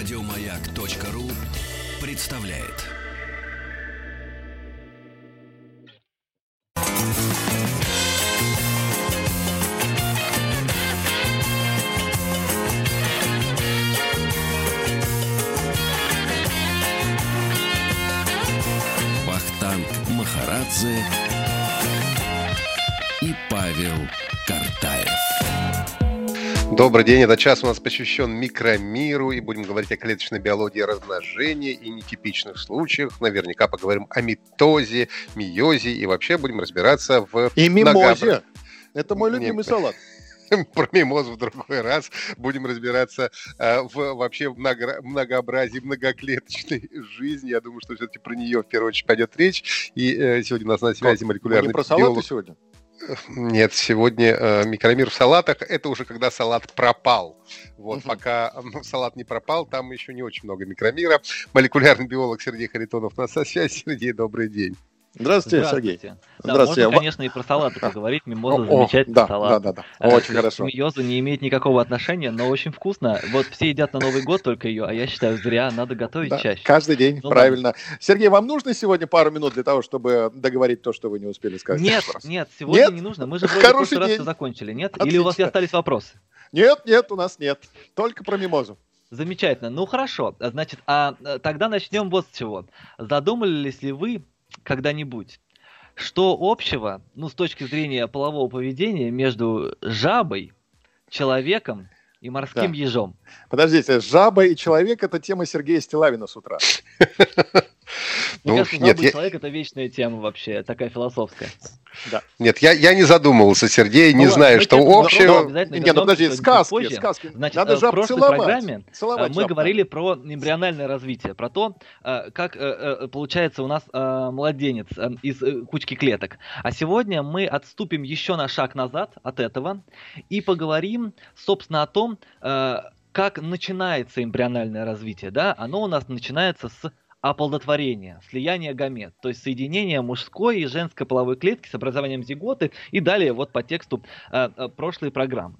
Радиомаяк.ру представляет. Вахтанг Махарадзе Добрый день, этот час у нас посвящен микромиру, и будем говорить о клеточной биологии размножения и нетипичных случаях. Наверняка поговорим о митозе, миозе и вообще будем разбираться в... И мимозе. многообра- Это мой любимый Нет. салат. Про мимоз в другой раз. Будем разбираться э, в вообще много- многообразии многоклеточной жизни. Я думаю, что все-таки про нее в первую очередь пойдет речь. И э, сегодня у нас на связи Мы молекулярный не про салаты биолог. сегодня? Нет, сегодня э, микромир в салатах. Это уже когда салат пропал. Вот, Мгм. пока салат не пропал, там еще не очень много микромира. Молекулярный биолог Сергей Харитонов у нас на связи. Сергей, добрый день. Здравствуйте, Сергей. Да, Здравствуйте. можно, конечно, и про салаты поговорить. Мимоза замечательный да, салат. да, да, да. Э, Очень хорошо. Мимоза не имеет никакого отношения, но очень вкусно. Вот все едят на Новый год только ее, а я считаю, зря. Надо готовить Да, чаще. Каждый день, Ну, правильно. Сергей, вам нужно сегодня пару минут для того, чтобы договорить то, что вы не успели сказать? Нет, раз? нет, сегодня Нет? не нужно. Мы же вроде в Хороший прошлый раз день. все закончили, нет? Или у вас и Отлично. остались вопросы? Нет, нет, у нас нет. Только про мимозу. Замечательно. Ну хорошо. А, Значит, а э, тогда начнем вот с чего. Задумывались ли вы когда-нибудь, что общего, ну, с точки зрения полового поведения между жабой, человеком и морским Да. ежом? Подождите, жаба и человек – это тема Сергея Стилавина с утра. Мне Ну, кажется, нет, я- человек это вечная тема вообще, такая философская. Нет, я, я не задумывался, Сергей, не Ну ладно, знаю, что вопросу общего. обязательно Не, ну подожди, сказки, позже. сказки. Значит, Надо э, в прошлой целовать. программе Целовать Э, Мы жаб говорили про эмбриональное развитие, про то, э, как получается у нас младенец из кучки клеток. А сегодня мы отступим еще на шаг назад от этого и поговорим, собственно, о том, как начинается эмбриональное развитие. Да? Оно у нас начинается с оплодотворения, слияния гамет, то есть соединения мужской и женской половой клетки с образованием зиготы и далее вот по тексту э, э, прошлой программы.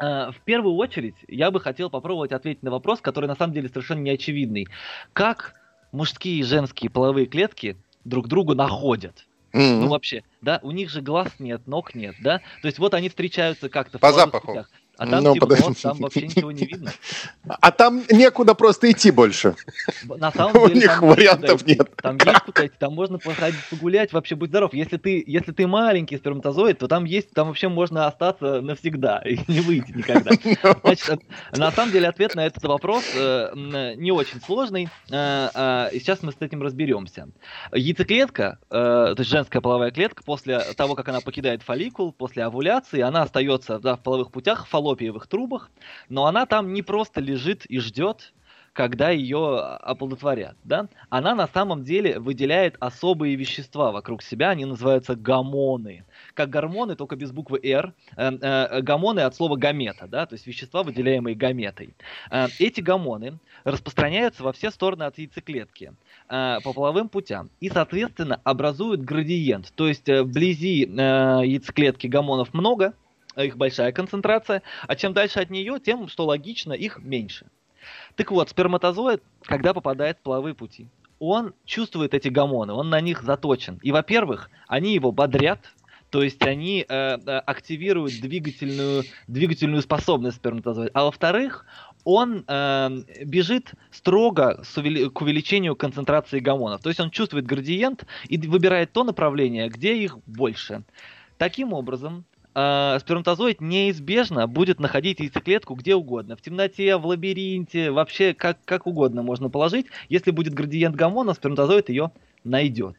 Э, В первую очередь я бы хотел попробовать ответить на вопрос, который на самом деле совершенно неочевидный. Как мужские и женские половые клетки друг другу находят? М. Ну вообще, да, у них же глаз нет, ног нет, да? То есть вот они встречаются как-то в По половых запаху. путях, а там Ну, темно, подожди. там вообще ничего не видно. А там некуда просто идти больше. На самом У деле, них там есть вариантов нет. Там есть куда идти, там можно походить погулять, вообще будь здоров. Если ты, если ты маленький сперматозоид, то там есть, там вообще можно остаться навсегда и не выйти никогда. Значит, э, на самом деле ответ на этот вопрос э, э, не очень сложный, э, э, и сейчас мы с этим разберемся. Яйцеклетка, э, то есть женская половая клетка, после того, как она покидает фолликул, после овуляции, она остается да, в половых путях, в фаллопиевых трубах, но она там не просто лежит и ждет, когда ее оплодотворят, да? Она на самом деле выделяет особые вещества вокруг себя, они называются гормоны. Как гормоны, только без буквы «Р». Э, э, гормоны от слова гамета, да, то есть вещества, выделяемые гаметой. Э, эти гормоны распространяются во все стороны от яйцеклетки по половым путям и, соответственно, образуют градиент. То есть вблизи яйцеклетки гормонов много, их большая концентрация, а чем дальше от нее, тем, что логично, их меньше. Так вот, сперматозоид, когда попадает в половые пути, он чувствует эти гормоны, он на них заточен. И, во-первых, они его бодрят, то есть они э, э, активируют двигательную, двигательную способность сперматозоида. А во-вторых, он э, бежит строго увели- к увеличению концентрации гормонов. То есть он чувствует градиент и выбирает то направление, где их больше. Таким образом, э, сперматозоид неизбежно будет находить яйцеклетку где угодно. В темноте, в лабиринте, вообще как, как угодно можно положить. Если будет градиент гормона, сперматозоид ее найдет.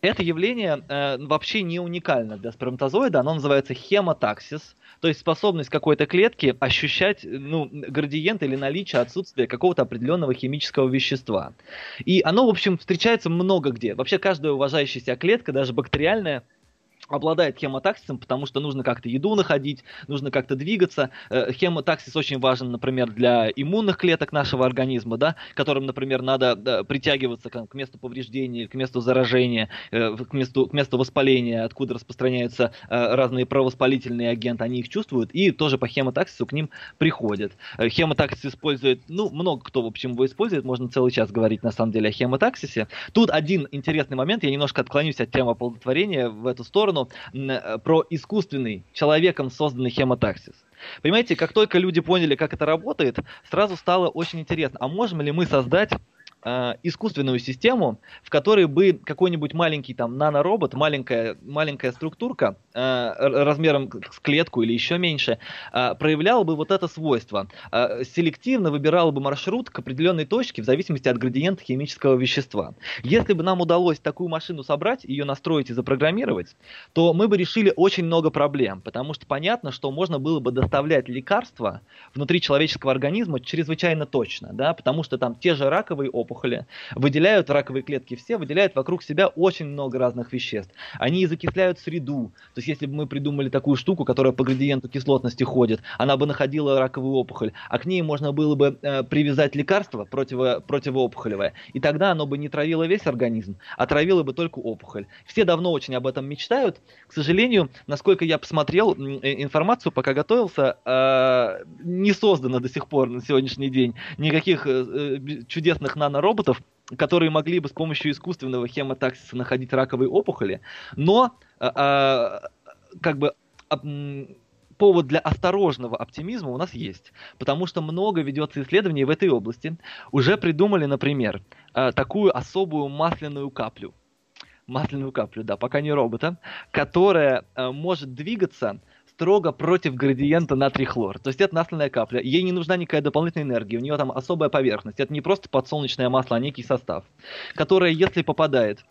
Это явление э, вообще не уникально для сперматозоида, оно называется хемотаксис, то есть способность какой-то клетки ощущать ну, градиент или наличие отсутствия какого-то определенного химического вещества. И оно, в общем, встречается много где. Вообще каждая уважающая себя клетка, даже бактериальная, обладает хемотаксисом, потому что нужно как-то еду находить, нужно как-то двигаться. Э, хемотаксис очень важен, например, для иммунных клеток нашего организма, да, которым, например, надо притягиваться к, месту повреждения, к месту заражения, э, к месту, к месту воспаления, откуда распространяются э, разные провоспалительные агенты, они их чувствуют и тоже по хемотаксису к ним приходят. Хемотаксис использует, ну, много кто, в общем, его использует, можно целый час говорить, на самом деле, о хемотаксисе. Тут один интересный момент, я немножко отклонюсь от темы оплодотворения в эту сторону, сторону э, про искусственный, человеком созданный хемотаксис. Понимаете, как только люди поняли, как это работает, сразу стало очень интересно, а можем ли мы создать э, искусственную систему, в которой бы какой-нибудь маленький там наноробот, маленькая, маленькая структурка э, размером с клетку или еще меньше, э, проявляла бы вот это свойство. Э, селективно выбирала бы маршрут к определенной точке в зависимости от градиента химического вещества. Если бы нам удалось такую машину собрать, ее настроить и запрограммировать, то мы бы решили очень много проблем, потому что понятно, что можно было бы доставлять лекарства внутри человеческого организма чрезвычайно точно, да, потому что там те же раковые опухоли, опухоли, выделяют раковые клетки все, выделяют вокруг себя очень много разных веществ. Они и закисляют среду. То есть если бы мы придумали такую штуку, которая по градиенту кислотности ходит, она бы находила раковую опухоль, а к ней можно было бы э, привязать лекарство противо, противоопухолевое, и тогда оно бы не травило весь организм, а травило бы только опухоль. Все давно очень об этом мечтают. К сожалению, насколько я посмотрел э, информацию, пока готовился, э, не создано до сих пор на сегодняшний день никаких э, э чудесных нано роботов, которые могли бы с помощью искусственного хемотаксиса находить раковые опухоли, но э, э, как бы э, повод для осторожного оптимизма у нас есть, потому что много ведется исследований в этой области. Уже придумали, например, э, такую особую масляную каплю, масляную каплю, да, пока не робота, которая э, может двигаться строго против градиента натрий-хлор. То есть это масляная капля. Ей не нужна никакая дополнительная энергия. У нее там особая поверхность. Это не просто подсолнечное масло, а некий состав, которое, если попадает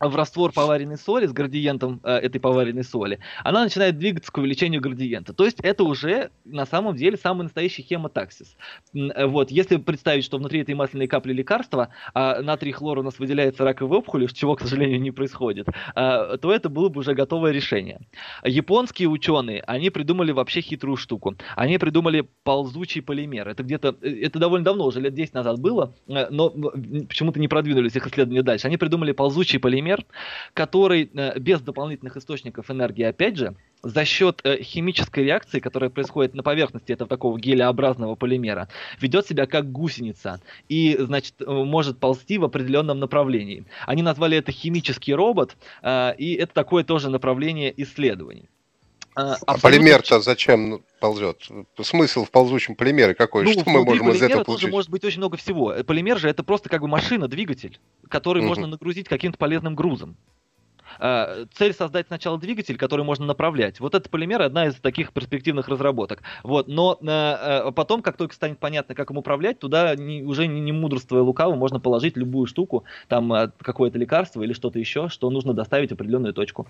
в раствор поваренной соли с градиентом э, этой поваренной соли, она начинает двигаться к увеличению градиента. То есть это уже на самом деле самый настоящий хемотаксис. Э, вот, если представить, что внутри этой масляной капли лекарства, а натрий хлор у нас выделяется раковой опухолью, чего, к сожалению, не происходит, э, то это было бы уже готовое решение. Японские ученые, они придумали вообще хитрую штуку. Они придумали ползучий полимер. Это где-то, э, это довольно давно, уже лет 10 назад было, э, но почему-то не продвинулись их исследования дальше. Они придумали ползучий полимер, полимер, который э, без дополнительных источников энергии, опять же, за счет э, химической реакции, которая происходит на поверхности этого такого гелеобразного полимера, ведет себя как гусеница и, значит, э, может ползти в определенном направлении. Они назвали это химический робот, и это такое тоже направление исследований. А, а полимер-то зачем ползет? Смысл в ползучем полимере какой? Ну, что мы можем из этого получить? может быть очень много всего. Полимер же это просто как бы машина, двигатель, который угу. можно нагрузить каким-то полезным грузом. А, цель создать сначала двигатель, который можно направлять. Вот этот полимер одна из таких перспективных разработок. Вот, но а, потом, как только станет понятно, как им управлять, туда не, уже не, не мудрствуя лукаво, можно положить любую штуку, там какое-то лекарство или что-то еще, что нужно доставить в определенную точку.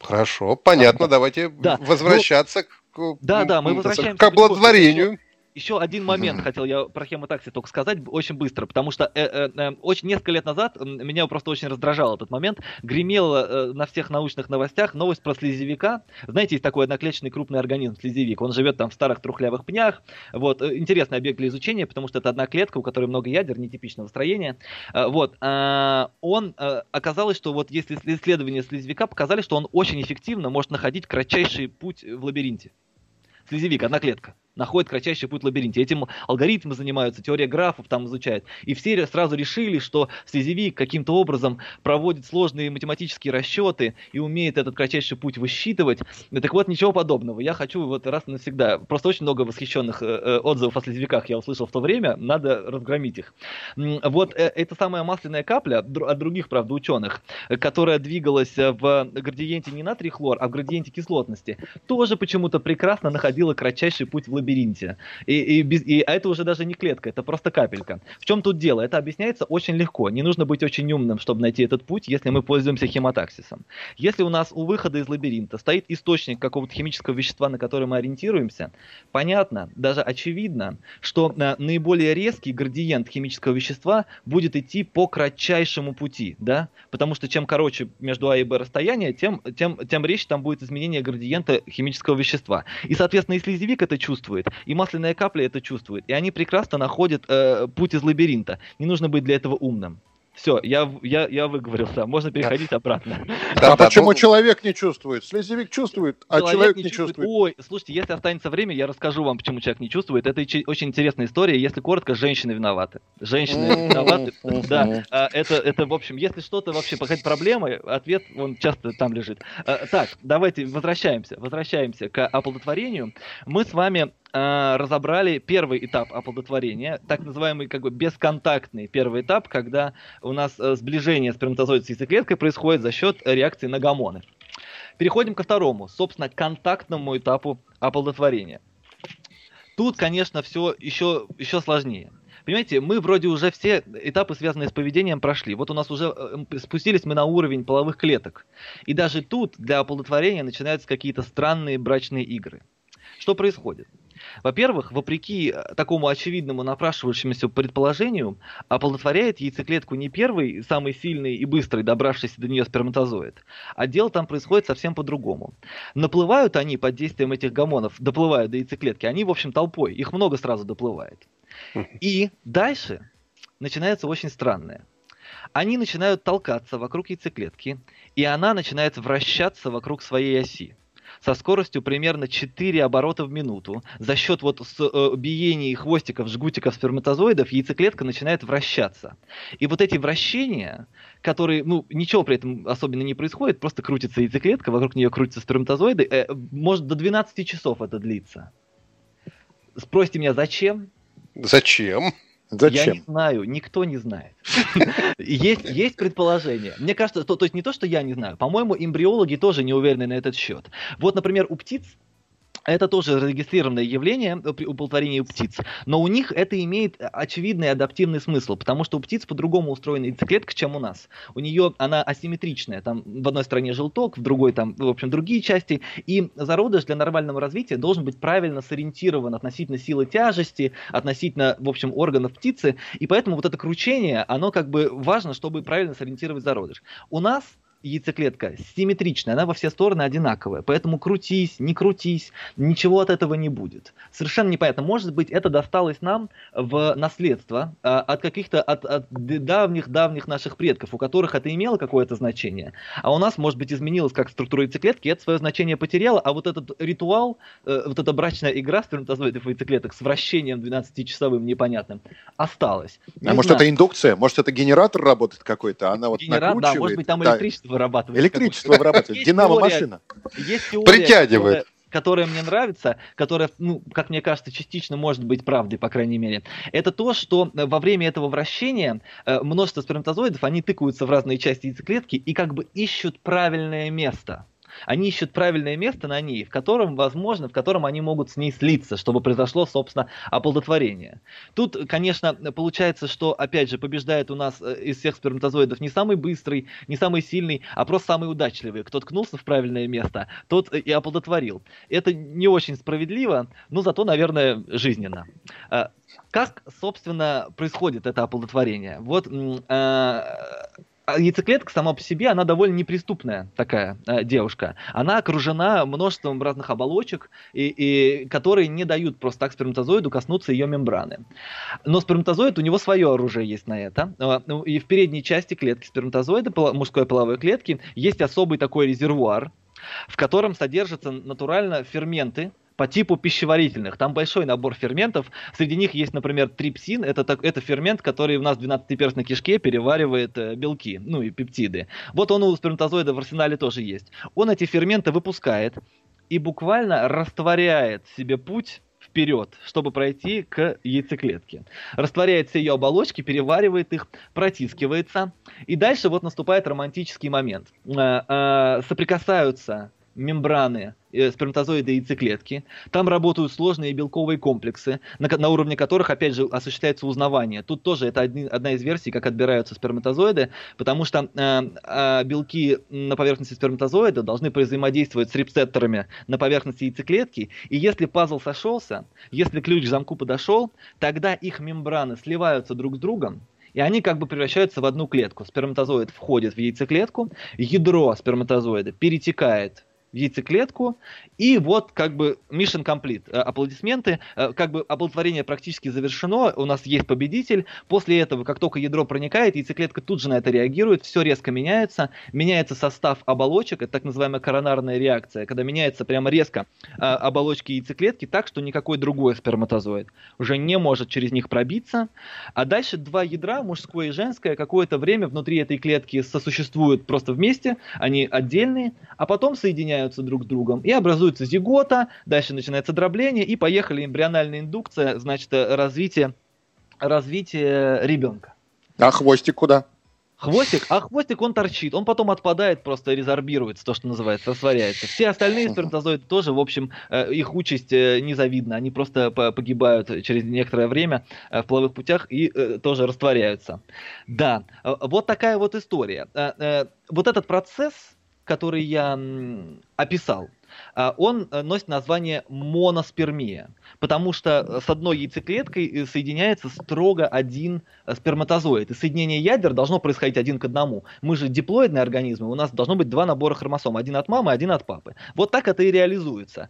Хорошо, понятно. А, Давайте да. возвращаться ну, к, да, да, мы возвращаемся к оплодотворению еще один момент хотел я про хемотакси только сказать очень быстро, потому что э, э, э, очень несколько лет назад меня просто очень раздражал этот момент. Гремела э, на всех научных новостях новость про слезевика. Знаете, есть такой одноклеточный крупный организм слезевик. Он живет там в старых трухлявых пнях. Вот э, интересный объект для изучения, потому что это одна клетка, у которой много ядер, нетипичного строения. Э, вот он оказалось, что вот если исследования слезевика показали, что он очень эффективно может находить кратчайший путь в лабиринте. Слезевик, одна клетка находит кратчайший путь в лабиринте. Этим алгоритмы занимаются, теория графов там изучает. И все сразу решили, что слезевик каким-то образом проводит сложные математические расчеты и умеет этот кратчайший путь высчитывать. Так вот, ничего подобного. Я хочу вот раз и навсегда. Просто очень много восхищенных э, э, отзывов о слезевиках я услышал в то время. Надо разгромить их. Вот э, эта самая масляная капля от других, правда, ученых, которая двигалась в градиенте не натрий хлор, а в градиенте кислотности, тоже почему-то прекрасно находила кратчайший путь в лабиринте лабиринте. И, и, без, и а это уже даже не клетка, это просто капелька. В чем тут дело? Это объясняется очень легко. Не нужно быть очень умным, чтобы найти этот путь, если мы пользуемся хемотаксисом. Если у нас у выхода из лабиринта стоит источник какого-то химического вещества, на который мы ориентируемся, понятно, даже очевидно, что э, наиболее резкий градиент химического вещества будет идти по кратчайшему пути, да? Потому что чем короче между А и Б расстояние, тем, тем, тем резче там будет изменение градиента химического вещества. И, соответственно, и слезевик это чувствует, и масляная капля это чувствует, и они прекрасно находят э, путь из лабиринта. Не нужно быть для этого умным. Все, я, я, я выговорился. Можно переходить обратно. Да, а да, почему ну... человек не чувствует? Слезевик чувствует, а человек, человек не, не чувствует. чувствует. Ой, слушайте, если останется время, я расскажу вам, почему человек не чувствует. Это очень интересная история. Если коротко, женщины виноваты. Женщины виноваты. Да, а, это, это, в общем, если что-то вообще какая-то проблема, ответ, он часто там лежит. А, так, давайте возвращаемся. Возвращаемся к оплодотворению. Мы с вами э, разобрали первый этап оплодотворения, так называемый как бы бесконтактный первый этап, когда у нас э, сближение сперматозоида с яйцеклеткой происходит за счет реакции на гормоны. Переходим ко второму, собственно, контактному этапу оплодотворения. Тут, конечно, все еще, еще сложнее. Понимаете, мы вроде уже все этапы, связанные с поведением, прошли. Вот у нас уже э, спустились мы на уровень половых клеток. И даже тут для оплодотворения начинаются какие-то странные брачные игры. Что происходит? Во-первых, вопреки э, такому очевидному напрашивающемуся предположению, оплодотворяет яйцеклетку не первый, самый сильный и быстрый, добравшийся до нее сперматозоид, а дело там происходит совсем по-другому. Наплывают они под действием этих гормонов, доплывают до яйцеклетки, они, в общем, толпой, их много сразу доплывает. И дальше начинается очень странное. Они начинают толкаться вокруг яйцеклетки, и она начинает вращаться вокруг своей оси со скоростью примерно 4 оборота в минуту. За счет вот с, э, биений хвостиков, жгутиков сперматозоидов яйцеклетка начинает вращаться. И вот эти вращения, которые, ну, ничего при этом особенно не происходит, просто крутится яйцеклетка, вокруг нее крутятся сперматозоиды, э, может до 12 часов это длится. Спросите меня, зачем? Зачем? Зачем? Я не знаю, никто не знает. есть, есть предположение. Мне кажется, то, то есть не то, что я не знаю. По-моему, эмбриологи тоже не уверены на этот счет. Вот, например, у птиц это тоже зарегистрированное явление при оплодотворении у птиц, но у них это имеет очевидный адаптивный смысл, потому что у птиц по-другому устроена яйцеклетка, чем у нас. У нее она асимметричная, там в одной стороне желток, в другой там, в общем, другие части, и зародыш для нормального развития должен быть правильно сориентирован относительно силы тяжести, относительно, в общем, органов птицы, и поэтому вот это кручение, оно как бы важно, чтобы правильно сориентировать зародыш. У нас яйцеклетка симметричная, она во все стороны одинаковая, поэтому крутись, не крутись, ничего от этого не будет. Совершенно непонятно. Может быть, это досталось нам в наследство а, от каких-то от, от давних-давних наших предков, у которых это имело какое-то значение, а у нас, может быть, изменилась как структура яйцеклетки, это свое значение потеряло, а вот этот ритуал, э, вот эта брачная игра сперматозоидов и яйцеклеток с вращением 12-часовым непонятным осталась. Не а может, это индукция? Может, это генератор работает какой-то? Она вот Генерат, да, может быть, там да. электричество вырабатывает. Электричество вырабатывает, динамо-машина. Притягивает. Которая, которая мне нравится, которая, ну, как мне кажется, частично может быть правдой, по крайней мере, это то, что во время этого вращения э, множество сперматозоидов, они тыкаются в разные части яйцеклетки и как бы ищут правильное место. Они ищут правильное место на ней, в котором, возможно, в котором они могут с ней слиться, чтобы произошло, собственно, оплодотворение. Тут, конечно, получается, что, опять же, побеждает у нас э, из всех сперматозоидов не самый быстрый, не самый сильный, а просто самый удачливый. Кто ткнулся в правильное место, тот и оплодотворил. Это не очень справедливо, но зато, наверное, жизненно. А, как, собственно, происходит это оплодотворение? Вот э, яйцеклетка сама по себе, она довольно неприступная такая э, девушка. Она окружена множеством разных оболочек, и, и, которые не дают просто так сперматозоиду коснуться ее мембраны. Но сперматозоид, у него свое оружие есть на это. Э, ну, и в передней части клетки сперматозоида, пол, мужской половой клетки, есть особый такой резервуар, в котором содержатся натурально ферменты, по типу пищеварительных. Там большой набор ферментов. Среди них есть, например, трипсин. Это, так, это фермент, который у нас в 12-перстной кишке переваривает э, белки, ну и пептиды. Вот он у сперматозоида в арсенале тоже есть. Он эти ферменты выпускает и буквально растворяет себе путь вперед, чтобы пройти к яйцеклетке. Растворяет все ее оболочки, переваривает их, протискивается. И дальше вот наступает романтический момент. Э, э, соприкасаются мембраны сперматозоиды и яйцеклетки. Там работают сложные белковые комплексы, на, на уровне которых, опять же, осуществляется узнавание. Тут тоже это один, одна из версий, как отбираются сперматозоиды, потому что э, э, белки на поверхности сперматозоида должны взаимодействовать с рецепторами на поверхности яйцеклетки, и если пазл сошелся, если ключ к замку подошел, тогда их мембраны сливаются друг с другом, и они как бы превращаются в одну клетку. Сперматозоид входит в яйцеклетку, ядро сперматозоида перетекает в яйцеклетку, и вот как бы mission complete. Э, аплодисменты. Э, как бы оплодотворение практически завершено, у нас есть победитель. После этого, как только ядро проникает, яйцеклетка тут же на это реагирует, все резко меняется. Меняется состав оболочек, это так называемая коронарная реакция, когда меняется прямо резко э, оболочки яйцеклетки так, что никакой другой сперматозоид уже не может через них пробиться. А дальше два ядра, мужское и женское, какое-то время внутри этой клетки сосуществуют просто вместе, они отдельные, а потом соединяются друг с другом и образуется зигота, дальше начинается дробление, и поехали эмбриональная индукция, значит, развитие, развитие ребенка. А хвостик куда? Хвостик, а хвостик он торчит, он потом отпадает, просто резорбируется, то, что называется, растворяется. Все остальные сперматозоиды тоже, в общем, э, их участь э, незавидна, они просто погибают через некоторое время э, в половых путях и тоже растворяются. Да, вот такая вот история. Вот этот процесс, который я описал, он э, носит название моноспермия, потому что э, с одной яйцеклеткой э, соединяется строго один сперматозоид. И соединение ядер должно происходить один к одному. Мы же диплоидные организмы, у нас должно быть два набора хромосом, один от мамы, один от папы. Вот так это и реализуется.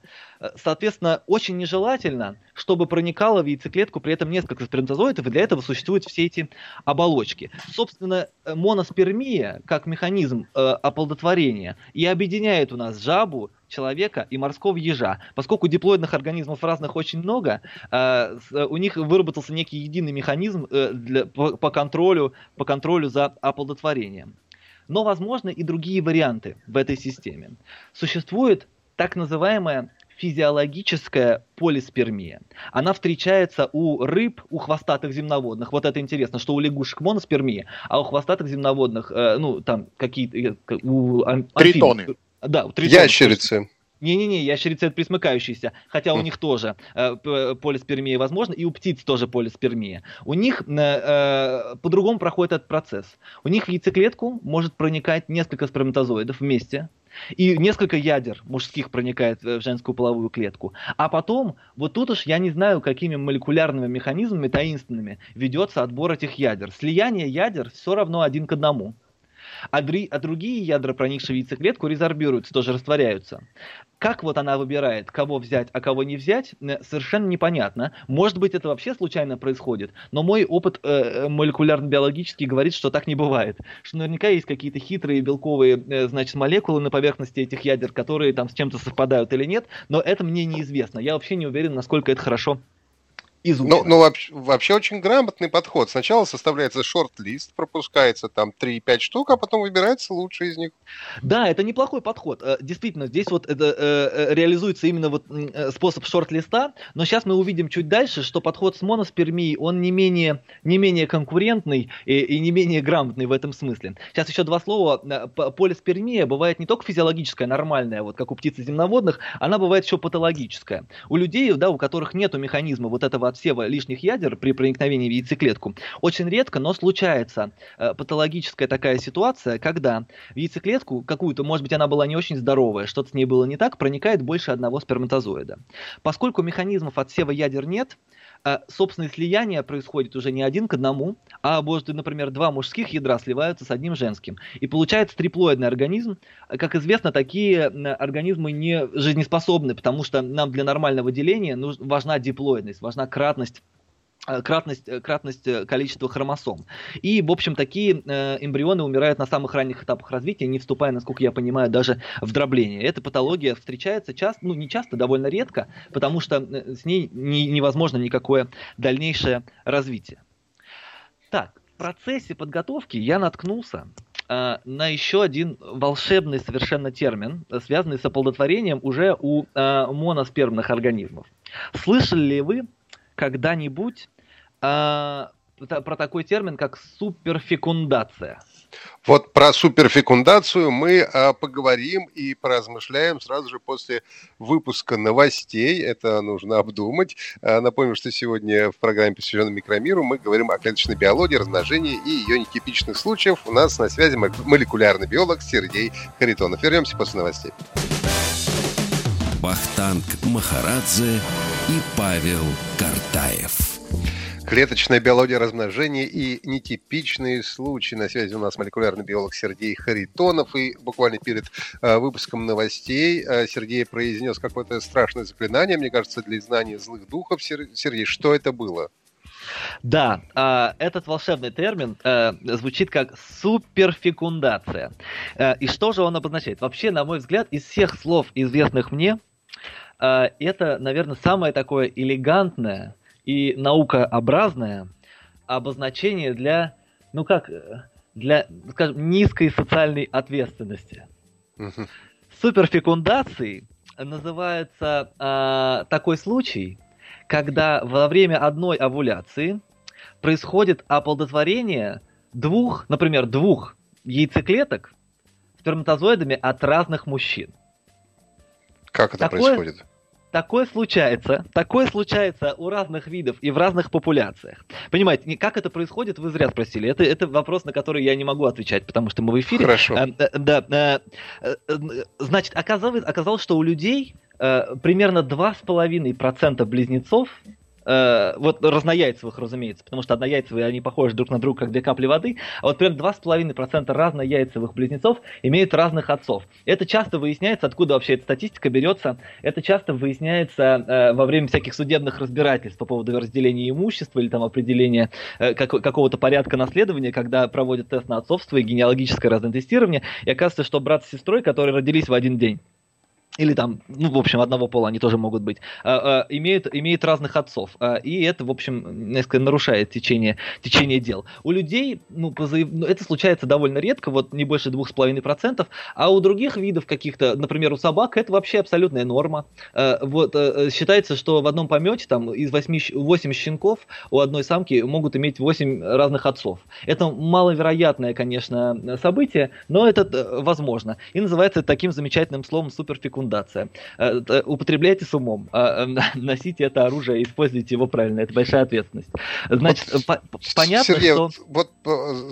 Соответственно, очень нежелательно, чтобы проникало в яйцеклетку при этом несколько сперматозоидов, и для этого существуют все эти оболочки. Собственно, моноспермия, как механизм оплодотворения, и объединяет у нас жабу, человека и морского ежа. Поскольку диплоидных организмов разных очень много, э, у них выработался некий единый механизм э, для, по, по, контролю, по контролю за оплодотворением. Но возможны и другие варианты в этой системе. Существует так называемая физиологическая полиспермия. Она встречается у рыб, у хвостатых земноводных. Вот это интересно, что у лягушек моноспермия, а у хвостатых земноводных, э, ну, там какие-то... У амфибий, Тритоны. Да, у тритонов. Ящерицы. Не-не-не, ящерицы это присмыкающиеся, хотя у них тоже э, полиспермия возможно, и у птиц тоже полиспермия. У них э, э, по-другому проходит этот процесс. У них в яйцеклетку может проникать несколько сперматозоидов вместе, и несколько ядер мужских проникает в женскую половую клетку. А потом, вот тут уж я не знаю, какими молекулярными механизмами таинственными ведется отбор этих ядер. Слияние ядер все равно один к одному а, дри, а другие ядра, проникшие в яйцеклетку, резорбируются, тоже растворяются. Как вот она выбирает, кого взять, а кого не взять, э, совершенно непонятно. Может быть, это вообще случайно происходит, но мой опыт э, э, молекулярно-биологический говорит, что так не бывает. Что наверняка есть какие-то хитрые белковые, э, значит, молекулы на поверхности этих ядер, которые там с чем-то совпадают или нет, но это мне неизвестно. Я вообще не уверен, насколько это хорошо Ну, ну вообще, вообще очень грамотный подход. Сначала составляется шорт-лист, пропускается там 3-5 штук, а потом выбирается лучший из них. Да, это неплохой подход. Э, действительно, здесь вот это э, э, реализуется именно вот способ шорт-листа, но сейчас мы увидим чуть дальше, что подход с моноспермией, он не менее, не менее конкурентный и, и не менее грамотный в этом смысле. Сейчас еще два слова. Полиспермия бывает не только физиологическая, нормальная, вот как у птиц земноводных, она бывает еще патологическая. У людей, да, у которых нет механизма вот этого отсева лишних ядер при проникновении в яйцеклетку очень редко, но случается э, патологическая такая ситуация, когда в яйцеклетку какую-то, может быть, она была не очень здоровая, что-то с ней было не так, проникает больше одного сперматозоида. Поскольку механизмов отсева ядер нет, собственное слияние происходит уже не один к одному, а может, например, два мужских ядра сливаются с одним женским. И получается триплоидный организм. Как известно, такие организмы не жизнеспособны, потому что нам для нормального деления важна диплоидность, важна кратность э, кратность, э, кратность э, количества хромосом. И, в общем, такие э, эмбрионы умирают на самых ранних этапах развития, не вступая, насколько я понимаю, даже в дробление. Эта патология встречается часто, ну не часто, довольно редко, потому что с ней не, невозможно никакое дальнейшее развитие. Так, в процессе подготовки я наткнулся э, на еще один волшебный совершенно термин, связанный с оплодотворением уже у э, моноспермных организмов. Слышали ли вы когда-нибудь э, про такой термин, как суперфекундация? Вот про суперфекундацию мы а, поговорим и поразмышляем сразу же после выпуска новостей. Это нужно обдумать. А, напомню, что сегодня в программе, посвященной микромиру, мы говорим о клеточной биологии, размножении и ее нетипичных случаях. У нас на связи молекулярный биолог Сергей Харитонов. Вернемся после новостей. Бахтанг Махарадзе и Павел Картаев. Клеточная биология размножения и нетипичные случаи. На связи у нас молекулярный биолог Сергей Харитонов. И буквально перед э, выпуском новостей э, Сергей произнес какое-то страшное заклинание, мне кажется, для знания злых духов. Сергей, что это было? Да, э, этот волшебный термин э, звучит как суперфекундация. Э, и что же он обозначает? Вообще, на мой взгляд, из всех слов, известных мне, э, это, наверное, самое такое элегантное, и наукообразное обозначение для, ну как, для, скажем, низкой социальной ответственности. Угу. Суперфекундацией называется э, такой случай, когда во время одной овуляции происходит оплодотворение двух, например, двух яйцеклеток сперматозоидами от разных мужчин. Как это Такое... происходит? Такое случается, такое случается у разных видов и в разных популяциях. Понимаете, как это происходит, вы зря спросили. Это, это вопрос, на который я не могу отвечать, потому что мы в эфире. Хорошо. Э, да, э, значит, оказалось, оказалось, что у людей примерно 2,5% близнецов э, вот разнояйцевых, разумеется, потому что однояйцевые, они похожи друг на друга, как две капли воды, а вот прям 2,5% разнояйцевых близнецов имеют разных отцов. Это часто выясняется, откуда вообще эта статистика берется, это часто выясняется э, во время всяких судебных разбирательств по поводу разделения имущества или там определения э, как, какого-то порядка наследования, когда проводят тест на отцовство и генеалогическое разное тестирование, и оказывается, что брат с сестрой, которые родились в один день, или там, ну, в общем, одного пола они тоже могут быть, а, а, имеют, имеют разных отцов. А, и это, в общем, несколько нарушает течение, течение дел. У людей, ну. Ну, это случается довольно редко, вот не больше 2,5%, а у других видов каких-то, например, у собак, это вообще абсолютная норма. Вот, считается, что в одном помете там из 8, 8 щенков у одной самки могут иметь 8 разных отцов. Это маловероятное, конечно, событие, но это э, возможно. И называется таким замечательным словом суперфекундация рекомендация. Э, употребляйте с умом, а, э, носите это оружие и используйте его правильно. Это большая ответственность. Значит, вот, по понятно, Сергей, что... Вот,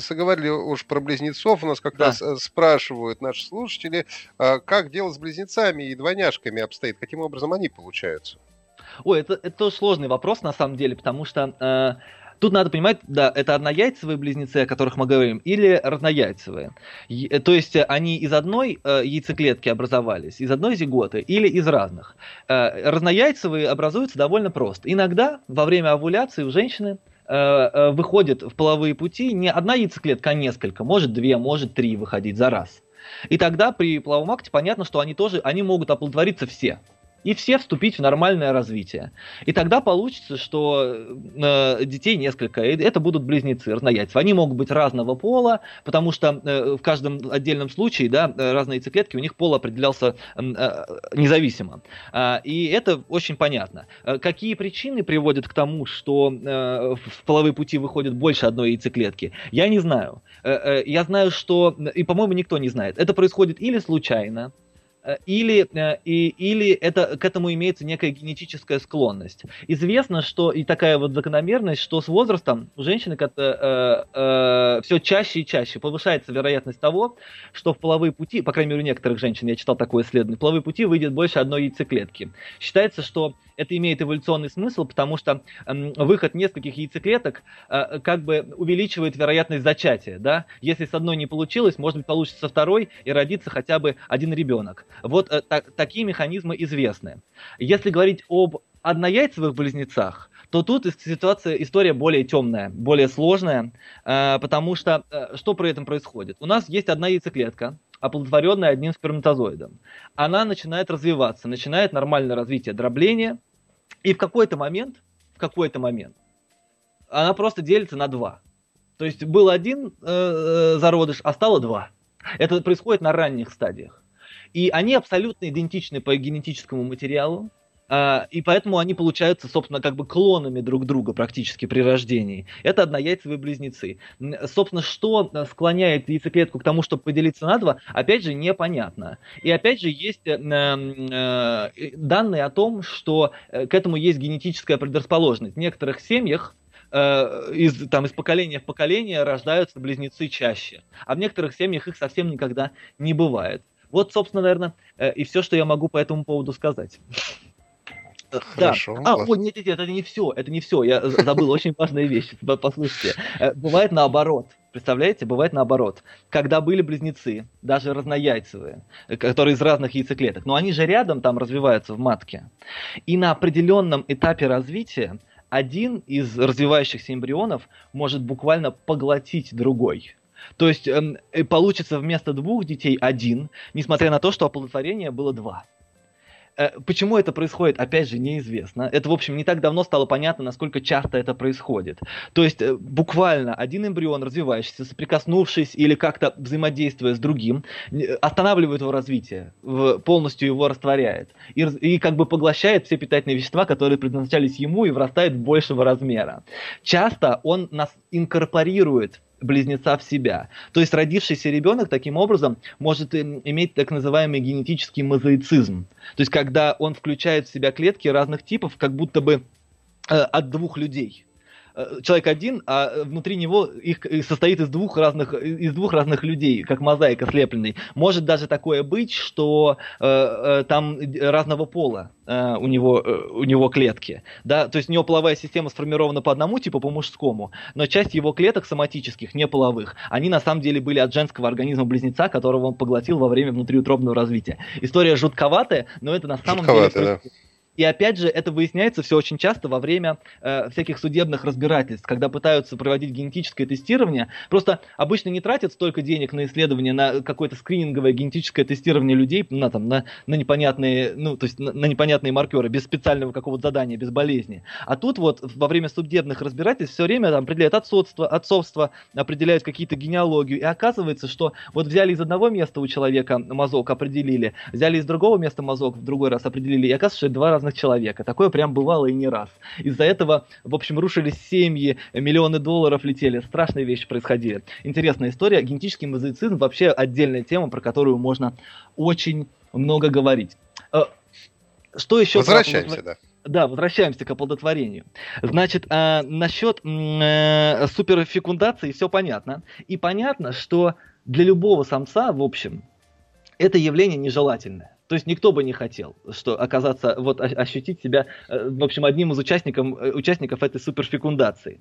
заговорили уж про близнецов, у нас как да. раз э, спрашивают наши слушатели, а, как дело с близнецами и двойняшками обстоит, каким образом они получаются? Ой, это, это тоже сложный вопрос на самом деле, потому что э, Тут надо понимать, да, это однояйцевые близнецы, о которых мы говорим, или разнояйцевые. Е- то есть они из одной э, яйцеклетки образовались, из одной зиготы, или из разных. Э, разнояйцевые образуются довольно просто. Иногда во время овуляции у женщины э, э, выходит в половые пути не одна яйцеклетка, а несколько, может две, может три выходить за раз. И тогда при половом акте понятно, что они тоже, они могут оплодотвориться все и все вступить в нормальное развитие. И тогда получится, что э, детей несколько, и это будут близнецы, разнояйцевые. Они могут быть разного пола, потому что э, в каждом отдельном случае, да, разные яйцеклетки, у них пол определялся э, независимо. Э, и это очень понятно. Э, какие причины приводят к тому, что э, в половые пути выходит больше одной яйцеклетки, я не знаю. Э, э, я знаю, что, и, по-моему, никто не знает. Это происходит или случайно, Э, или, э, и, или это, к этому имеется некая генетическая склонность. Известно, что и такая вот закономерность, что с возрастом у женщины э, э, все чаще и чаще повышается вероятность того, что в половые пути, по крайней мере у некоторых женщин, я читал такое исследование, в половые пути выйдет больше одной яйцеклетки. Считается, что это имеет эволюционный смысл, потому что э, выход нескольких яйцеклеток э, как бы увеличивает вероятность зачатия. Да? Если с одной не получилось, может быть получится со второй и родится хотя бы один ребенок. Вот э, так, такие механизмы известны. Если говорить об однояйцевых близнецах, то тут ситуация, история более темная, более сложная, э, потому что э, что при этом происходит? У нас есть одна яйцеклетка, оплодотворенная одним сперматозоидом. Она начинает развиваться, начинает нормальное развитие дробления, и в какой-то момент, в какой-то момент, она просто делится на два. То есть был один э, зародыш, а стало два. Это происходит на ранних стадиях. И они абсолютно идентичны по генетическому материалу, А, и поэтому они получаются, собственно, как бы клонами друг друга практически при рождении. Это однояйцевые близнецы. Собственно, что э, склоняет яйцеклетку к тому, чтобы поделиться на два, опять же, непонятно. И опять же, есть э, э, данные о том, что к этому есть генетическая предрасположенность. В некоторых семьях из, там, из поколения в поколение рождаются близнецы чаще, а в некоторых семьях их совсем никогда не бывает. Вот, собственно, наверное, и все, что я могу по этому поводу сказать. Хорошо. Да. А, ой, нет, нет, нет, это не все, это не все. Я забыл очень важные вещи. Послушайте, э, бывает наоборот. Представляете, бывает наоборот. Когда были близнецы, даже разнояйцевые, э, которые из разных яйцеклеток, но они же рядом там развиваются в матке. И на определенном этапе развития один из развивающихся эмбрионов может буквально поглотить другой. То есть эм, э, получится вместо двух детей один, несмотря на то, что оплодотворение было два. Э, почему это происходит, опять же, неизвестно. Это, в общем, не так давно стало понятно, насколько часто это происходит. То есть, э, буквально один эмбрион, развивающийся, соприкоснувшись или как-то взаимодействуя с другим, останавливает его развитие, полностью его растворяет. И, и как бы поглощает все питательные вещества, которые предназначались ему, и вырастает большего размера. Часто он нас инкорпорирует близнеца в себя. То есть родившийся ребенок таким образом может иметь так называемый генетический мозаицизм. То есть когда он включает в себя клетки разных типов, как будто бы э, от двух людей. Э, человек один, а внутри него их состоит из двух разных из двух разных людей, как мозаика слепленный. Может даже такое быть, что э, э, там разного пола э, у него э, у него клетки, да, то есть у него половая система сформирована по одному типу, по мужскому, но часть его клеток соматических, не половых, они на самом деле были от женского организма близнеца, которого он поглотил во время внутриутробного развития. История жутковатая, но это на самом Жутковато, деле да. И опять же, это выясняется все очень часто во время э, всяких судебных разбирательств, когда пытаются проводить генетическое тестирование. Просто обычно не тратят столько денег на исследование, на какое-то скрининговое генетическое тестирование людей, на, там, на, на непонятные, ну, то есть на, на непонятные маркеры, без специального какого-то задания, без болезни. А тут вот во время судебных разбирательств все время там, определяют отцовство, отцовство, определяют какие-то генеалогию. И оказывается, что вот взяли из одного места у человека мазок, определили, взяли из другого места мазок, в другой раз определили, и оказывается, что это два разных разных человека. Такое прям бывало и не раз. Из-за этого, в общем, рушились семьи, миллионы долларов летели, страшные вещи происходили. Интересная история. Генетический мозаицизм вообще отдельная тема, про которую можно очень много говорить. Э, что еще? Возвращаемся, да. Да, возвращаемся к оплодотворению. Значит, э, насчет э, суперфекундации все понятно. И понятно, что для любого самца, в общем, это явление нежелательное. То есть никто бы не хотел, что оказаться, вот ощутить себя, э, в общем, одним из участников, э, участников этой суперфекундации.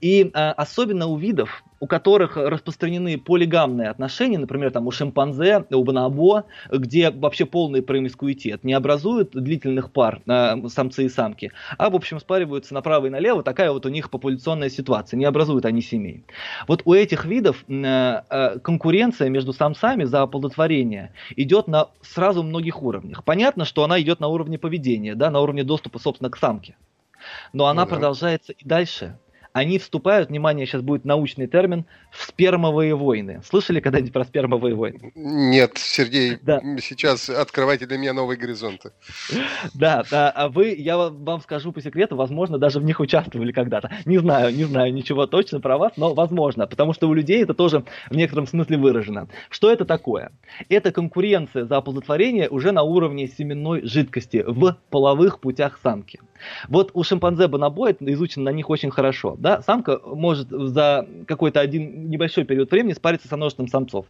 И а, особенно у видов, у которых распространены полигамные отношения, например, там у шимпанзе, у бонобо, где вообще полный промискуитет, не образуют длительных пар а, самцы и самки, а, в общем, спариваются направо и налево, такая вот у них популяционная ситуация, не образуют они семей. Вот у этих видов а, конкуренция между самцами за оплодотворение идет на сразу много многих уровнях. Понятно, что она идет на уровне поведения, да, на уровне доступа, собственно, к самке. Но она ну, да. продолжается и дальше они вступают, внимание, сейчас будет научный термин, в спермовые войны. Слышали когда-нибудь про спермовые войны? Нет, Сергей, да. сейчас открывайте для меня новые горизонты. Да, да, а вы, я вам скажу по секрету, возможно, даже в них участвовали когда-то. Не знаю, не знаю ничего точно про вас, но возможно, потому что у людей это тоже в некотором смысле выражено. Что это такое? Это конкуренция за оплодотворение уже на уровне семенной жидкости в половых путях самки. Вот у шимпанзе бонобо это изучено на них очень хорошо. Да? Самка может за какой-то один небольшой период времени спариться со множеством самцов.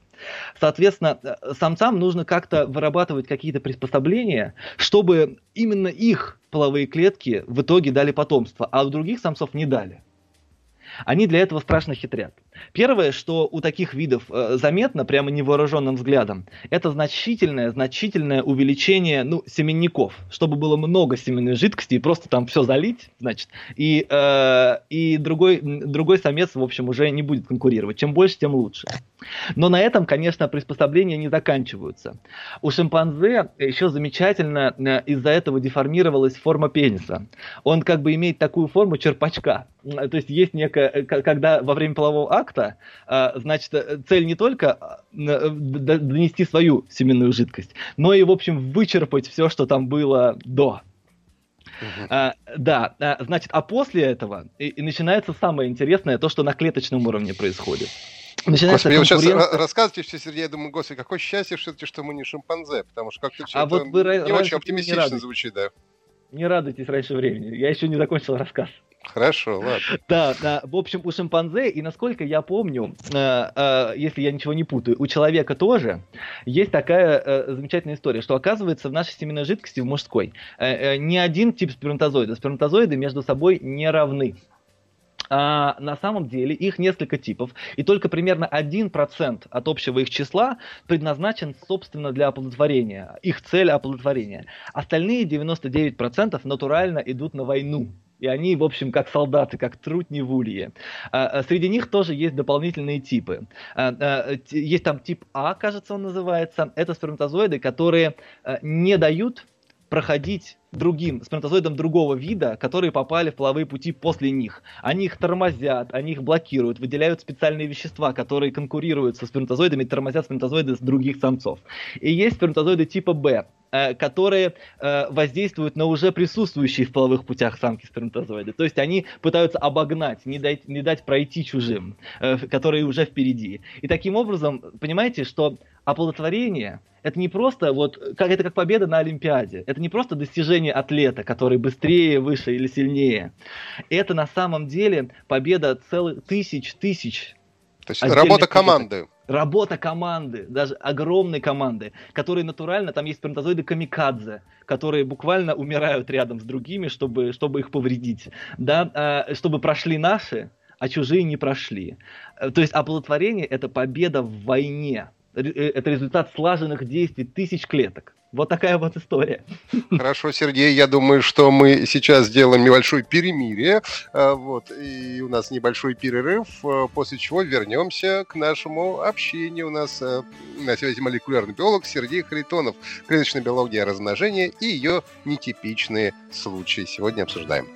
Соответственно, э, самцам нужно как-то вырабатывать какие-то приспособления, чтобы именно их половые клетки в итоге дали потомство, а у других самцов не дали. Они для этого страшно хитрят. Первое, что у таких видов э, заметно прямо невооруженным взглядом, это значительное, значительное увеличение ну, семенников, чтобы было много семенной жидкости и просто там все залить, значит, и, э, и другой, другой самец, в общем, уже не будет конкурировать. Чем больше, тем лучше. Но на этом, конечно, приспособления не заканчиваются. У шимпанзе еще замечательно э, из-за этого деформировалась форма пениса. Он как бы имеет такую форму черпачка. То есть есть некая, э, когда во время полового акта акта, а, значит, э, цель не только э, донести свою семенную жидкость, но и, в общем, вычерпать все, что там было до. Угу. А, да, а, значит, а после этого и, и начинается самое интересное, то, что на клеточном уровне происходит. Начинается господи, конкуренция... вы сейчас рассказываете все, Сергей, я думаю, господи, какое счастье все-таки, что мы не шимпанзе, потому что как-то все а это вот вы не очень оптимистично не звучит, да. Не радуйтесь раньше времени, я еще не закончил рассказ. Хорошо, ладно. Да, да, в общем, у шимпанзе, и насколько я помню, э, э, если я ничего не путаю, у человека тоже есть такая э, замечательная история, что оказывается в нашей семенной жидкости, в мужской, э, э, не один тип сперматозоида. Сперматозоиды между собой не равны. А на самом деле их несколько типов, и только примерно 1% от общего их числа предназначен, собственно, для оплодотворения. Их цель оплодотворения. Остальные 99% натурально идут на войну. И они, в общем, как солдаты, как трутни в улье. А, а, среди них тоже есть дополнительные типы. А, есть там тип А, кажется, он называется. Это сперматозоиды, которые не дают проходить другим сперматозоидам другого вида, которые попали в половые пути после них. Они их тормозят, они их блокируют, выделяют специальные вещества, которые конкурируют со сперматозоидами, тормозят сперматозоиды с других самцов. И есть сперматозоиды типа Б, которые э, воздействуют на уже присутствующие в половых путях самки сперматозоиды. То есть они пытаются обогнать, не дать, не дать пройти чужим, э, которые уже впереди. И таким образом, понимаете, что оплодотворение это не просто вот, как это как победа на Олимпиаде. Это не просто достижение атлета, который быстрее, выше или сильнее. Это на самом деле победа целых тысяч, тысяч. То есть работа команды. Работа команды, даже огромной команды, которые натурально, там есть сперматозоиды камикадзе, которые буквально умирают рядом с другими, чтобы, чтобы их повредить, да, а, чтобы прошли наши, а чужие не прошли. Э, то есть оплодотворение – это победа в войне, Э, это результат слаженных действий тысяч клеток. Вот такая вот история. Хорошо, Сергей, я думаю, что мы сейчас сделаем небольшое перемирие, э, вот, и у нас небольшой перерыв, э, после чего вернемся к нашему общению. У нас на связи молекулярный биолог Сергей Харитонов, клеточная биология размножения и ее нетипичные случаи. Сегодня обсуждаем.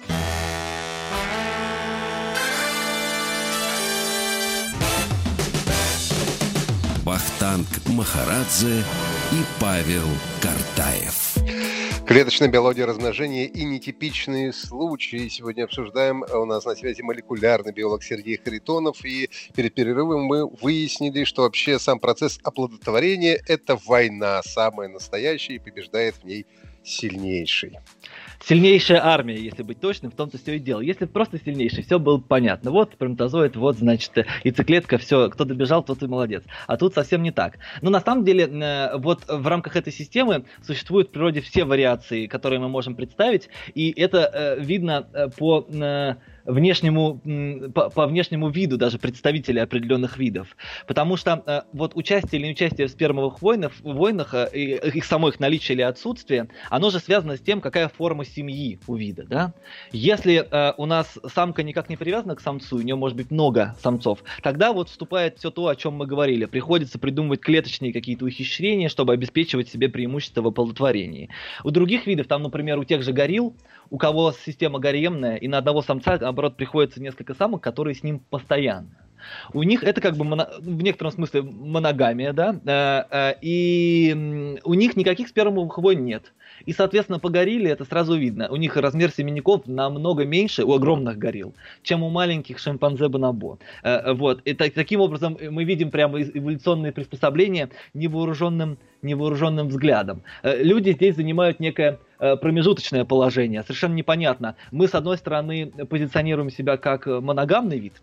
Вахтанг Махарадзе и Павел Картаев. Клеточная биология размножения и нетипичные случаи. Сегодня обсуждаем. У нас на связи молекулярный биолог Сергей Харитонов. И перед перерывом мы выяснили, что вообще сам процесс оплодотворения – это война, самая настоящая, и побеждает в ней сильнейший сильнейшая армия, если быть точным, в том-то все и дело. Если просто сильнейший, все было понятно. Вот сперматозоид, вот, значит, яйцеклетка, все, кто добежал, тот и молодец. А тут совсем не так. Но на самом деле, э, вот в рамках этой системы существуют в природе все вариации, которые мы можем представить, и это э, видно э, по внешнему, по, по внешнему виду даже представителей определенных видов. Потому что э, вот участие или неучастие в спермовых войнах, войнах э, их само их наличие или отсутствие, оно же связано с тем, какая форма семьи у вида. Да? Если э, у нас самка никак не привязана к самцу, у нее может быть много самцов, тогда вот вступает все то, о чем мы говорили. Приходится придумывать клеточные какие-то ухищрения, чтобы обеспечивать себе преимущество в оплодотворении. У других видов, там, например, у тех же горилл, у кого система гаремная, и на одного самца, наоборот, приходится несколько самок, которые с ним постоянно. У них это как бы моно, в некотором смысле моногамия, да, э, э, и у них никаких спермовых войн нет. И, соответственно, по горилле это сразу видно. У них размер семенников намного меньше у огромных горилл, чем у маленьких шимпанзе бонобо. Э, вот. И так, таким образом мы видим прямо эволюционные приспособления невооруженным, невооруженным взглядом. Люди здесь занимают некое промежуточное положение. Совершенно непонятно. Мы, с одной стороны, позиционируем себя как моногамный вид,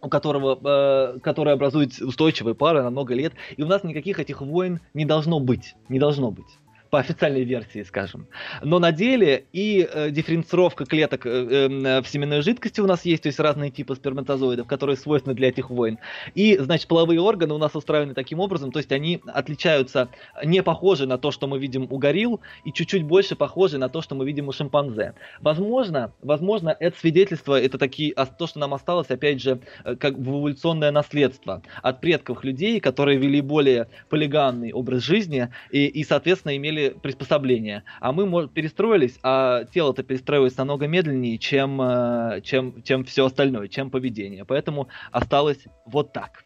у которого, э, который образует устойчивые пары на много лет, и у нас никаких этих войн не должно быть. Не должно быть по официальной версии, скажем. Но на деле и э, дифференцировка клеток э, э, в семенной жидкости у нас есть, то есть разные типы сперматозоидов, которые свойственны для этих войн. И, значит, половые органы у нас устроены таким образом, то есть они отличаются, не похожи на то, что мы видим у горилл, и чуть-чуть больше похожи на то, что мы видим у шимпанзе. Возможно, возможно, это свидетельство, это такие, а то, что нам осталось, опять же, э, как в эволюционное наследство от предков людей, которые вели более полигамный образ жизни и, и соответственно, имели приняли приспособление, а мы перестроились, а тело-то перестроилось намного медленнее, чем, э, чем, чем все остальное, чем поведение. Поэтому осталось вот так.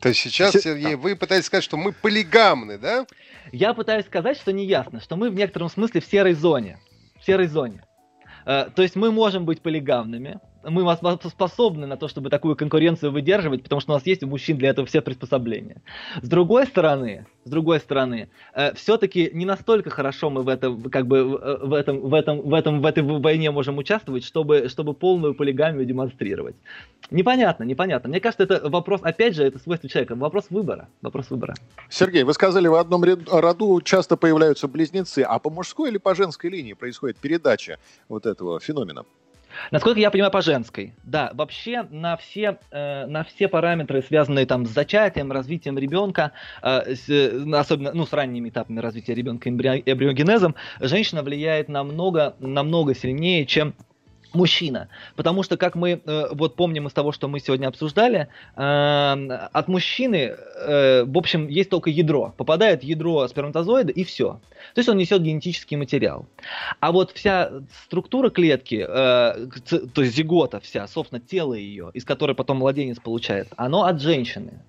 То есть сейчас, Сергей, вы пытаетесь сказать, что мы полигамны, да? Я пытаюсь сказать, что не ясно, что мы в некотором смысле в серой зоне. В серой зоне. то есть мы можем быть полигамными, мы способны на то, чтобы такую конкуренцию выдерживать, потому что у нас есть у мужчин для этого все приспособления. С другой стороны, с другой стороны, э, все-таки не настолько хорошо мы в этом, как бы в этом, в этом, в этом, в этой войне можем участвовать, чтобы, чтобы полную полигамию демонстрировать. Непонятно, непонятно. Мне кажется, это вопрос, опять же, это свойство человека, вопрос выбора, вопрос выбора. Сергей, вы сказали, в одном роду часто появляются близнецы, а по мужской или по женской линии происходит передача вот этого феномена? Насколько я понимаю, по женской. Да, вообще на все, э, на все параметры, связанные там с зачатием, развитием ребенка, э, с, особенно ну, с ранними этапами развития ребенка эмбриогенезом, женщина влияет намного, намного сильнее, чем мужчина. Потому что, как мы э, вот помним из того, что мы сегодня обсуждали, э, от мужчины, э, в общем, есть только ядро. Попадает ядро сперматозоида и все. То есть он несет генетический материал. А вот вся структура клетки, э, то есть зигота вся, собственно, тело ее, из которой потом младенец получает, оно от женщины.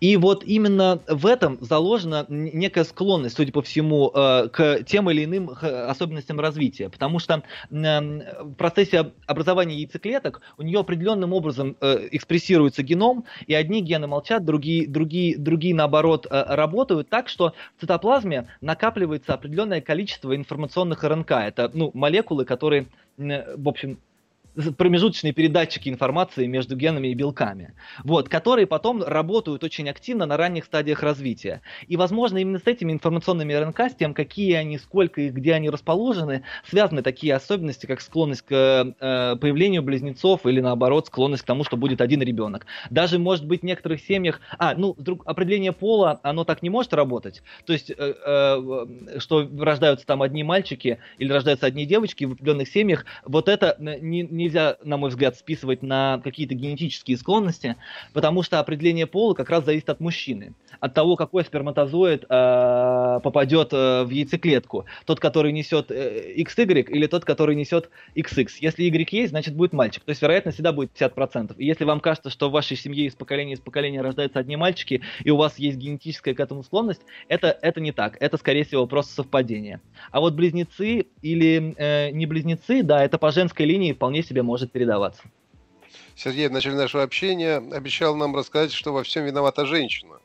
И вот именно в этом заложена некая склонность, судя по всему, э, к тем или иным особенностям развития. Потому что в процессе образования яйцеклеток у нее определенным образом э, экспрессируется геном, и одни гены молчат, другие, другие, другие наоборот э, работают так, что в цитоплазме накапливается определенное количество информационных РНК. Это ну, молекулы, которые, в общем, промежуточные передатчики информации между генами и белками, вот, которые потом работают очень активно на ранних стадиях развития. И, возможно, именно с этими информационными РНК, с тем, какие они, сколько их, где они расположены, связаны такие особенности, как склонность к э, появлению близнецов или, наоборот, склонность к тому, что будет один ребенок. Даже, может быть, в некоторых семьях... А, ну, вдруг определение пола, оно так не может работать. То есть, э, э, что рождаются там одни мальчики или рождаются одни девочки в определенных семьях, вот это э, не, не нельзя, на мой взгляд, списывать на какие-то генетические склонности, потому что определение пола как раз зависит от мужчины, от того, какой сперматозоид э, попадет э, в яйцеклетку. Тот, который несет э, XY или тот, который несет XX. Если Y есть, значит будет мальчик. То есть вероятность всегда будет 50%. И если вам кажется, что в вашей семье из поколения из поколения рождаются одни мальчики, и у вас есть генетическая к этому склонность, это, это не так. Это, скорее всего, просто совпадение. А вот близнецы или э, не близнецы, да, это по женской линии вполне себе себе может передаваться. Сергей в начале нашего общения обещал нам рассказать, что во всем виновата женщина.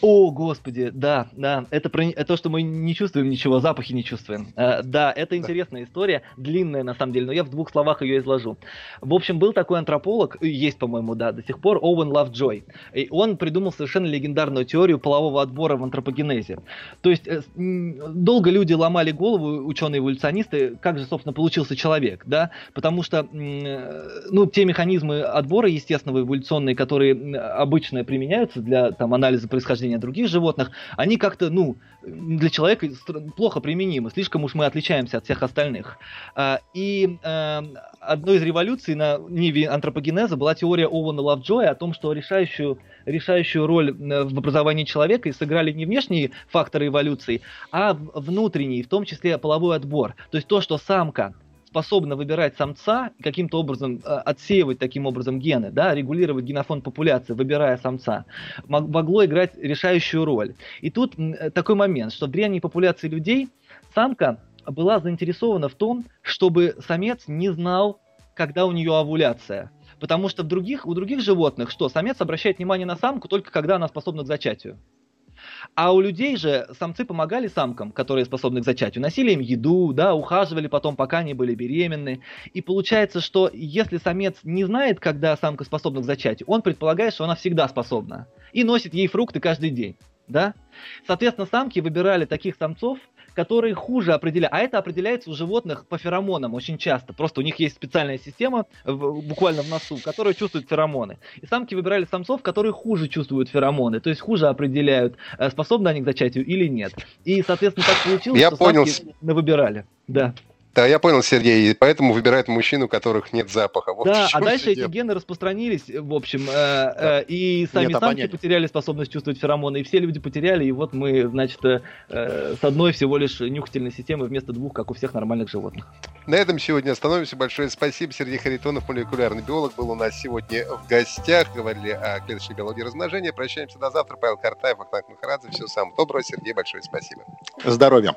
О, господи, да, да, это, про, это то, что мы не чувствуем ничего, запахи не чувствуем. Э, да, это интересная история, длинная на самом деле, но я в двух словах ее изложу. В общем, был такой антрополог, есть, по-моему, да, до сих пор, Оуэн Лавджой. И он придумал совершенно легендарную теорию полового отбора в антропогенезе. То есть, э, долго люди ломали голову, ученые-эволюционисты, как же, собственно, получился человек, да, потому что, э, ну, те механизмы отбора, естественного, эволюционные, которые обычно применяются для, там, анализа происхождения происхождения других животных, они как-то, ну, для человека плохо применимы, слишком уж мы отличаемся от всех остальных. А, и э, одной из революций на ниве антропогенеза была теория Оуэна Лавджоя о том, что решающую, решающую роль э, в образовании человека сыграли не внешние факторы эволюции, а внутренние, в том числе половой отбор. То есть то, что самка способна выбирать самца и каким-то образом э, отсеивать таким образом гены, да, регулировать генофонд популяции, выбирая самца, могло играть решающую роль. И тут э, такой момент, что в древней популяции людей самка была заинтересована в том, чтобы самец не знал, когда у нее овуляция. Потому что в других, у других животных что? Самец обращает внимание на самку только когда она способна к зачатию. А у людей же самцы помогали самкам, которые способны к зачатию, носили им еду, да, ухаживали потом, пока они были беременны. И получается, что если самец не знает, когда самка способна к зачатию, он предполагает, что она всегда способна. И носит ей фрукты каждый день. Да? Соответственно, самки выбирали таких самцов, которые хуже определяют. А это определяется у животных по феромонам очень часто. Просто у них есть специальная система, буквально в носу, которая чувствует феромоны. И самки выбирали самцов, которые хуже чувствуют феромоны, то есть хуже определяют, э, способны они к зачатию или нет. И, соответственно, так получилось, Я что понял. самки выбирали. Да. Да, я понял, Сергей, и поэтому выбирают мужчин, у которых нет запаха. Вот да, а дальше эти гены распространились, в общем, э, да. э, и сами нет, самки потеряли способность чувствовать феромоны, и все люди потеряли, и вот мы, значит, э, с одной всего лишь нюхательной системы вместо двух, как у всех нормальных животных. На этом сегодня остановимся. Большое спасибо. Сергей Харитонов, молекулярный биолог, был у нас сегодня в гостях. Говорили о клеточной биологии размножения. Прощаемся до завтра. Павел Картаев, Ахтанг Махарадзе. Всего самого доброго. Сергей, большое спасибо. Здоровья.